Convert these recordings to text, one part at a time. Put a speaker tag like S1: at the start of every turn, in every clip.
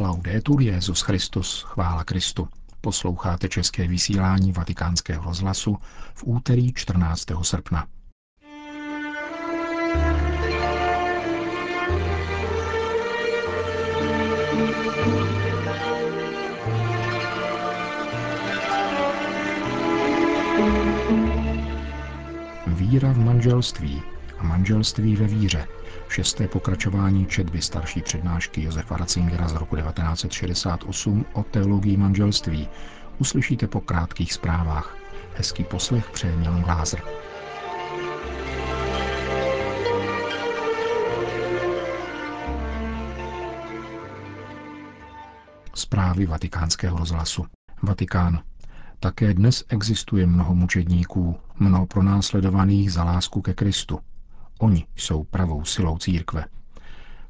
S1: Laudetur Jezus Christus, chvála Kristu. Posloucháte české vysílání Vatikánského rozhlasu v úterý 14. srpna. Víra v manželství a manželství ve víře – šesté pokračování četby starší přednášky Josefa Ratzingera z roku 1968 o teologii manželství uslyšíte po krátkých zprávách. Hezký poslech přeje Milan Glázer. Zprávy vatikánského rozhlasu. Vatikán. Také dnes existuje mnoho mučedníků, mnoho pronásledovaných za lásku ke Kristu. Oni jsou pravou silou církve.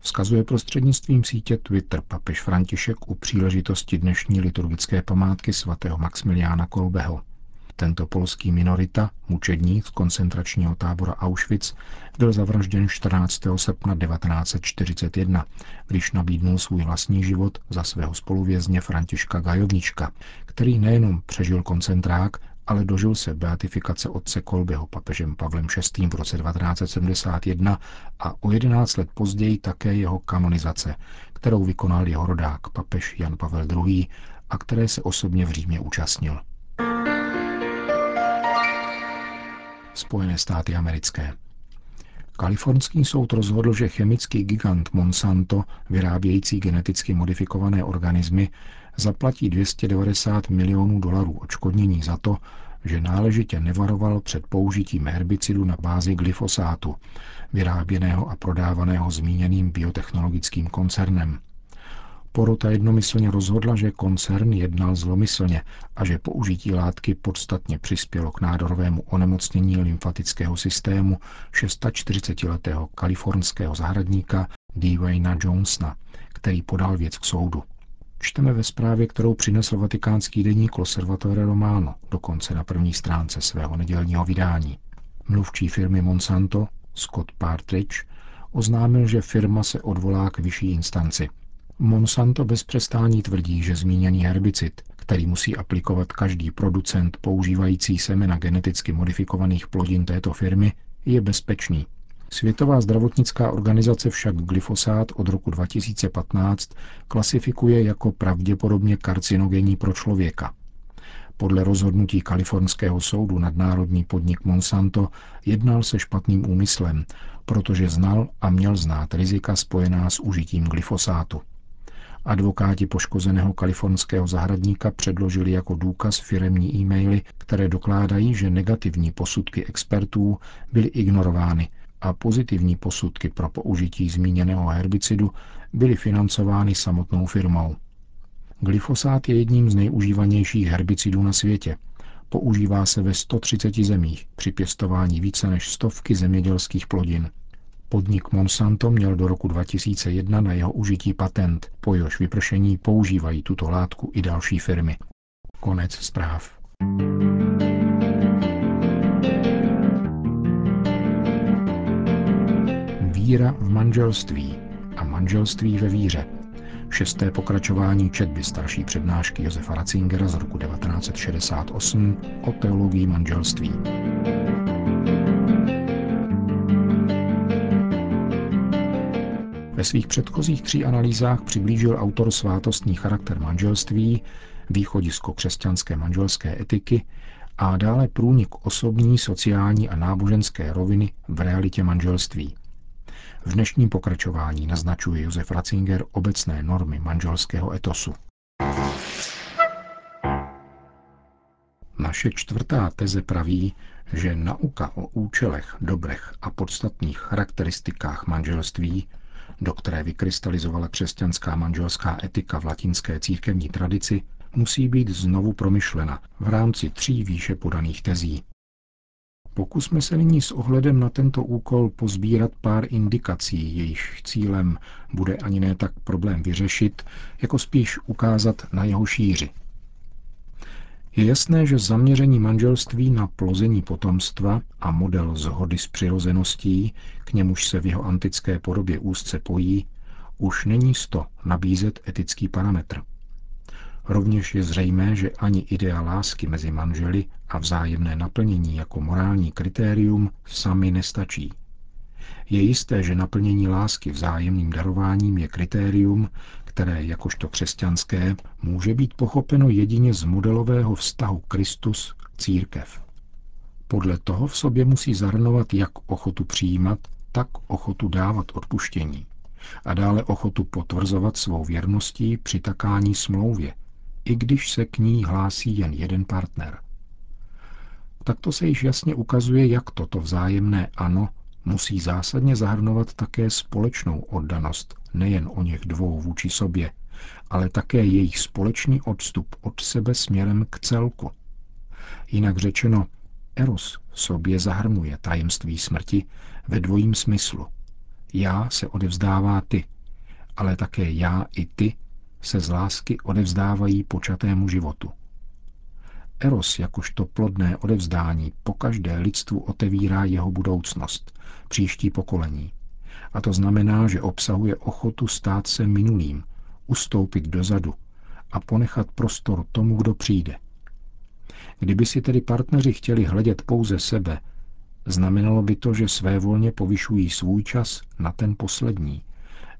S1: Vzkazuje prostřednictvím sítě Twitter papež František u příležitosti dnešní liturgické památky svatého Maximiliána Kolbeho. Tento polský minorita, mučedník z koncentračního tábora Auschwitz, byl zavražděn 14. srpna 1941, když nabídnul svůj vlastní život za svého spoluvězně Františka Gajovnička, který nejenom přežil koncentrák, ale dožil se beatifikace otce Kolbyho papežem Pavlem VI. v roce 1971 a o 11 let později také jeho kanonizace, kterou vykonal jeho rodák papež Jan Pavel II. a které se osobně v Římě účastnil. Spojené státy americké. Kalifornský soud rozhodl, že chemický gigant Monsanto, vyrábějící geneticky modifikované organismy, zaplatí 290 milionů dolarů odškodnění za to, že náležitě nevaroval před použitím herbicidu na bázi glyfosátu, vyráběného a prodávaného zmíněným biotechnologickým koncernem. Porota jednomyslně rozhodla, že koncern jednal zlomyslně a že použití látky podstatně přispělo k nádorovému onemocnění lymfatického systému 640-letého kalifornského zahradníka Dwayna Jonesna, který podal věc k soudu. Čteme ve zprávě, kterou přinesl vatikánský deník Loservatore Romano, dokonce na první stránce svého nedělního vydání. Mluvčí firmy Monsanto, Scott Partridge, oznámil, že firma se odvolá k vyšší instanci. Monsanto bez přestání tvrdí, že zmíněný herbicid, který musí aplikovat každý producent používající semena geneticky modifikovaných plodin této firmy, je bezpečný Světová zdravotnická organizace však glyfosát od roku 2015 klasifikuje jako pravděpodobně karcinogenní pro člověka. Podle rozhodnutí kalifornského soudu nadnárodní podnik Monsanto jednal se špatným úmyslem, protože znal a měl znát rizika spojená s užitím glyfosátu. Advokáti poškozeného kalifornského zahradníka předložili jako důkaz firemní e-maily, které dokládají, že negativní posudky expertů byly ignorovány a pozitivní posudky pro použití zmíněného herbicidu byly financovány samotnou firmou. Glyfosát je jedním z nejužívanějších herbicidů na světě. Používá se ve 130 zemích při pěstování více než stovky zemědělských plodin. Podnik Monsanto měl do roku 2001 na jeho užití patent, po jehož vypršení používají tuto látku i další firmy. Konec zpráv. Víra v manželství a manželství ve víře. Šesté pokračování četby starší přednášky Josefa Ratzingera z roku 1968 o teologii manželství. Ve svých předchozích tří analýzách přiblížil autor svátostní charakter manželství, východisko křesťanské manželské etiky a dále průnik osobní, sociální a náboženské roviny v realitě manželství. V dnešním pokračování naznačuje Josef Ratzinger obecné normy manželského etosu. Naše čtvrtá teze praví, že nauka o účelech, dobrech a podstatných charakteristikách manželství, do které vykrystalizovala křesťanská manželská etika v latinské církevní tradici, musí být znovu promyšlena v rámci tří výše podaných tezí. Pokusme se nyní s ohledem na tento úkol pozbírat pár indikací, jejichž cílem bude ani ne tak problém vyřešit, jako spíš ukázat na jeho šíři. Je jasné, že zaměření manželství na plození potomstva a model zhody s přirozeností, k němuž se v jeho antické podobě úzce pojí, už není sto nabízet etický parametr. Rovněž je zřejmé, že ani idea lásky mezi manželi a vzájemné naplnění jako morální kritérium sami nestačí. Je jisté, že naplnění lásky vzájemným darováním je kritérium, které jakožto křesťanské může být pochopeno jedině z modelového vztahu Kristus církev. Podle toho v sobě musí zahrnovat jak ochotu přijímat, tak ochotu dávat odpuštění a dále ochotu potvrzovat svou věrností při takání smlouvě, i když se k ní hlásí jen jeden partner. Takto se již jasně ukazuje, jak toto vzájemné ano musí zásadně zahrnovat také společnou oddanost nejen o něch dvou vůči sobě, ale také jejich společný odstup od sebe směrem k celku. Jinak řečeno, Eros v sobě zahrnuje tajemství smrti ve dvojím smyslu. Já se odevzdává ty, ale také já i ty se z lásky odevzdávají počatému životu. Eros jakožto plodné odevzdání po každé lidstvu otevírá jeho budoucnost, příští pokolení. A to znamená, že obsahuje ochotu stát se minulým, ustoupit dozadu a ponechat prostor tomu, kdo přijde. Kdyby si tedy partneři chtěli hledět pouze sebe, znamenalo by to, že své volně povyšují svůj čas na ten poslední,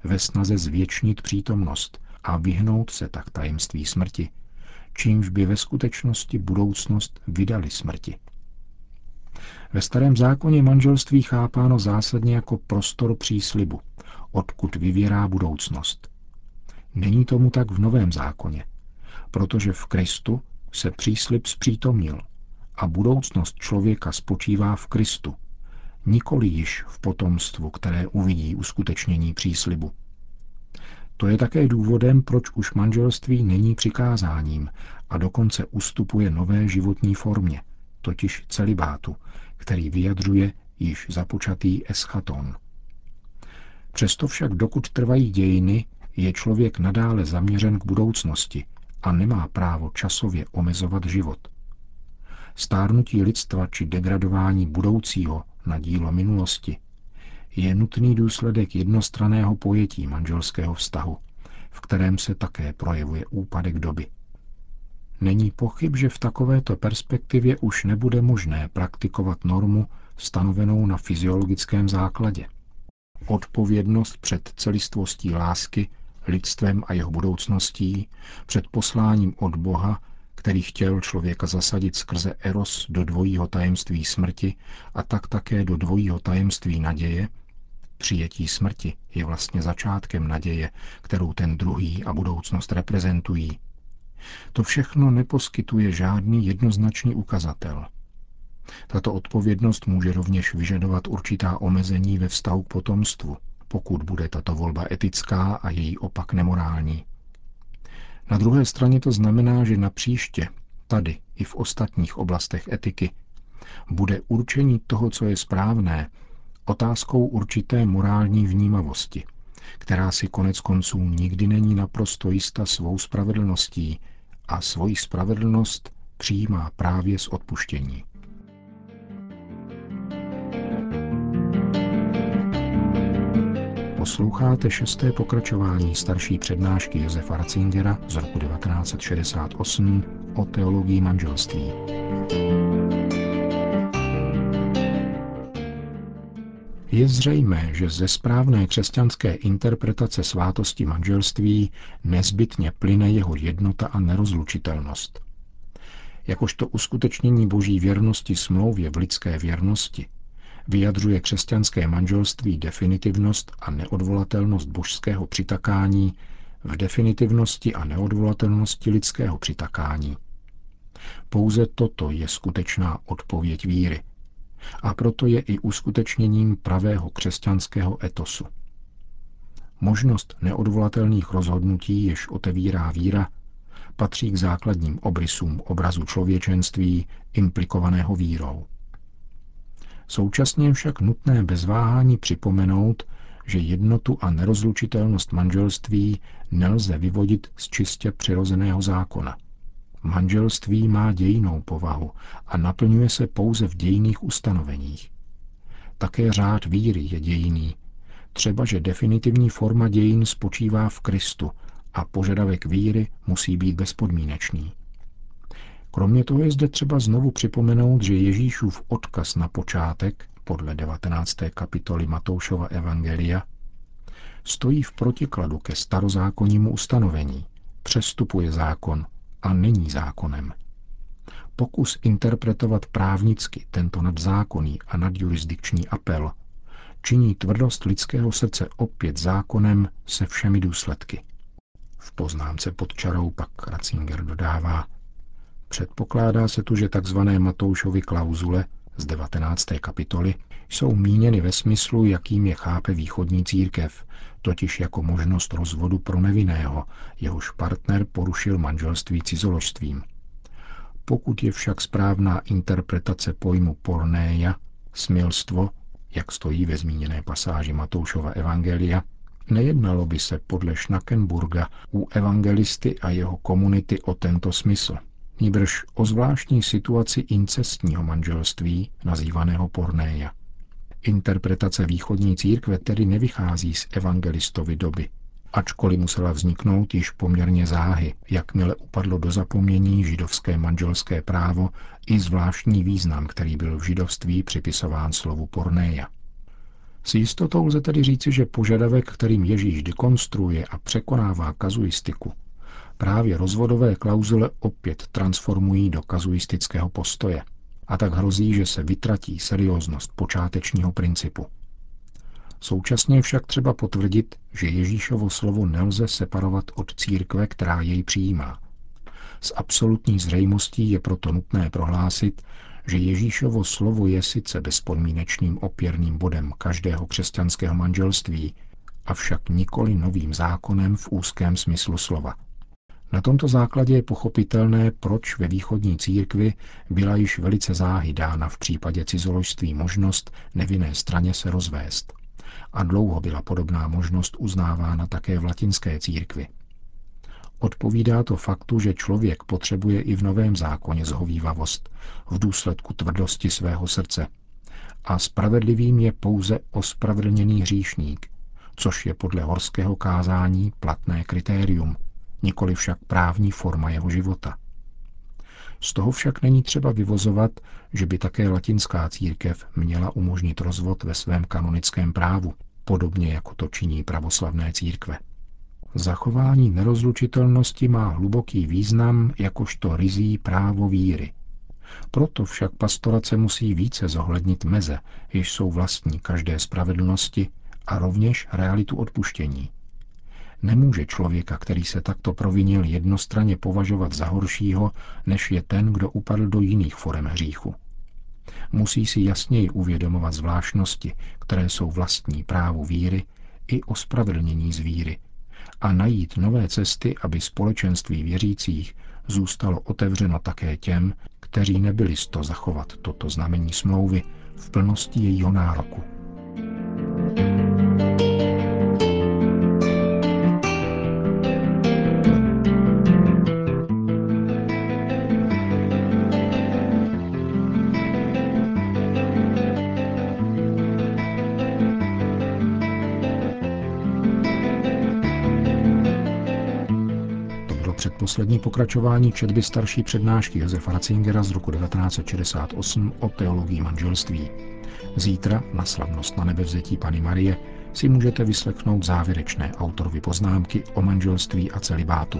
S1: ve snaze zvětšnit přítomnost a vyhnout se tak tajemství smrti, čímž by ve skutečnosti budoucnost vydali smrti. Ve starém zákoně manželství chápáno zásadně jako prostor příslibu, odkud vyvěrá budoucnost. Není tomu tak v novém zákoně, protože v Kristu se příslib zpřítomnil a budoucnost člověka spočívá v Kristu, nikoli již v potomstvu, které uvidí uskutečnění příslibu. To je také důvodem, proč už manželství není přikázáním a dokonce ustupuje nové životní formě, totiž celibátu, který vyjadřuje již započatý eschaton. Přesto však dokud trvají dějiny, je člověk nadále zaměřen k budoucnosti a nemá právo časově omezovat život. Stárnutí lidstva či degradování budoucího na dílo minulosti je nutný důsledek jednostraného pojetí manželského vztahu, v kterém se také projevuje úpadek doby. Není pochyb, že v takovéto perspektivě už nebude možné praktikovat normu stanovenou na fyziologickém základě. Odpovědnost před celistvostí lásky, lidstvem a jeho budoucností, před posláním od Boha, který chtěl člověka zasadit skrze eros do dvojího tajemství smrti a tak také do dvojího tajemství naděje, Přijetí smrti je vlastně začátkem naděje, kterou ten druhý a budoucnost reprezentují. To všechno neposkytuje žádný jednoznačný ukazatel. Tato odpovědnost může rovněž vyžadovat určitá omezení ve vztahu k potomstvu, pokud bude tato volba etická a její opak nemorální. Na druhé straně to znamená, že na příště, tady i v ostatních oblastech etiky, bude určení toho, co je správné, otázkou určité morální vnímavosti, která si konec konců nikdy není naprosto jista svou spravedlností a svoji spravedlnost přijímá právě z odpuštění. Posloucháte šesté pokračování starší přednášky Josefa Ratzingera z roku 1968 o teologii manželství. Je zřejmé, že ze správné křesťanské interpretace svátosti manželství nezbytně plyne jeho jednota a nerozlučitelnost. Jakožto uskutečnění boží věrnosti smlouvě v lidské věrnosti vyjadřuje křesťanské manželství definitivnost a neodvolatelnost božského přitakání v definitivnosti a neodvolatelnosti lidského přitakání. Pouze toto je skutečná odpověď víry – a proto je i uskutečněním pravého křesťanského etosu. Možnost neodvolatelných rozhodnutí, jež otevírá víra, patří k základním obrysům obrazu člověčenství implikovaného vírou. Současně však nutné bez váhání připomenout, že jednotu a nerozlučitelnost manželství nelze vyvodit z čistě přirozeného zákona – Manželství má dějinou povahu a naplňuje se pouze v dějiných ustanoveních. Také řád víry je dějiný, třeba že definitivní forma dějin spočívá v Kristu a požadavek víry musí být bezpodmínečný. Kromě toho je zde třeba znovu připomenout, že Ježíšův odkaz na počátek, podle 19. kapitoly Matoušova Evangelia, stojí v protikladu ke starozákonnímu ustanovení, přestupuje zákon a není zákonem. Pokus interpretovat právnicky tento nadzákonný a nadjurisdikční apel činí tvrdost lidského srdce opět zákonem se všemi důsledky. V poznámce pod čarou pak Ratzinger dodává, předpokládá se tu, že tzv. Matoušovy klauzule z 19. kapitoly jsou míněny ve smyslu, jakým je chápe východní církev, totiž jako možnost rozvodu pro nevinného, jehož partner porušil manželství cizoložstvím. Pokud je však správná interpretace pojmu pornéja, smilstvo, jak stojí ve zmíněné pasáži Matoušova Evangelia, nejednalo by se podle Schnackenburga u evangelisty a jeho komunity o tento smysl. Níbrž o zvláštní situaci incestního manželství, nazývaného pornéja. Interpretace východní církve tedy nevychází z evangelistovy doby, ačkoliv musela vzniknout již poměrně záhy, jakmile upadlo do zapomnění židovské manželské právo i zvláštní význam, který byl v židovství připisován slovu pornéja. S jistotou lze tedy říci, že požadavek, kterým Ježíš dekonstruuje a překonává kazuistiku, právě rozvodové klauzule opět transformují do kazuistického postoje – a tak hrozí, že se vytratí serióznost počátečního principu. Současně však třeba potvrdit, že Ježíšovo slovo nelze separovat od církve, která jej přijímá. S absolutní zřejmostí je proto nutné prohlásit, že Ježíšovo slovo je sice bezpodmínečným opěrným bodem každého křesťanského manželství, avšak nikoli novým zákonem v úzkém smyslu slova – na tomto základě je pochopitelné, proč ve východní církvi byla již velice záhy dána v případě cizoložství možnost nevinné straně se rozvést. A dlouho byla podobná možnost uznávána také v latinské církvi. Odpovídá to faktu, že člověk potřebuje i v novém zákoně zhovývavost v důsledku tvrdosti svého srdce. A spravedlivým je pouze ospravedlněný hříšník, což je podle horského kázání platné kritérium – nikoli však právní forma jeho života. Z toho však není třeba vyvozovat, že by také latinská církev měla umožnit rozvod ve svém kanonickém právu, podobně jako to činí pravoslavné církve. Zachování nerozlučitelnosti má hluboký význam jakožto rizí právo víry. Proto však pastorace musí více zohlednit meze, jež jsou vlastní každé spravedlnosti a rovněž realitu odpuštění. Nemůže člověka, který se takto provinil, jednostranně považovat za horšího, než je ten, kdo upadl do jiných forem hříchu. Musí si jasněji uvědomovat zvláštnosti, které jsou vlastní právu víry i ospravedlnění z víry a najít nové cesty, aby společenství věřících zůstalo otevřeno také těm, kteří nebyli sto zachovat toto znamení smlouvy v plnosti jejího nároku. Předposlední pokračování četby starší přednášky Josefa Ratzingera z roku 1968 o teologii manželství. Zítra na slavnost na nebevzetí Pany Marie si můžete vyslechnout závěrečné autorovy poznámky o manželství a celibátu.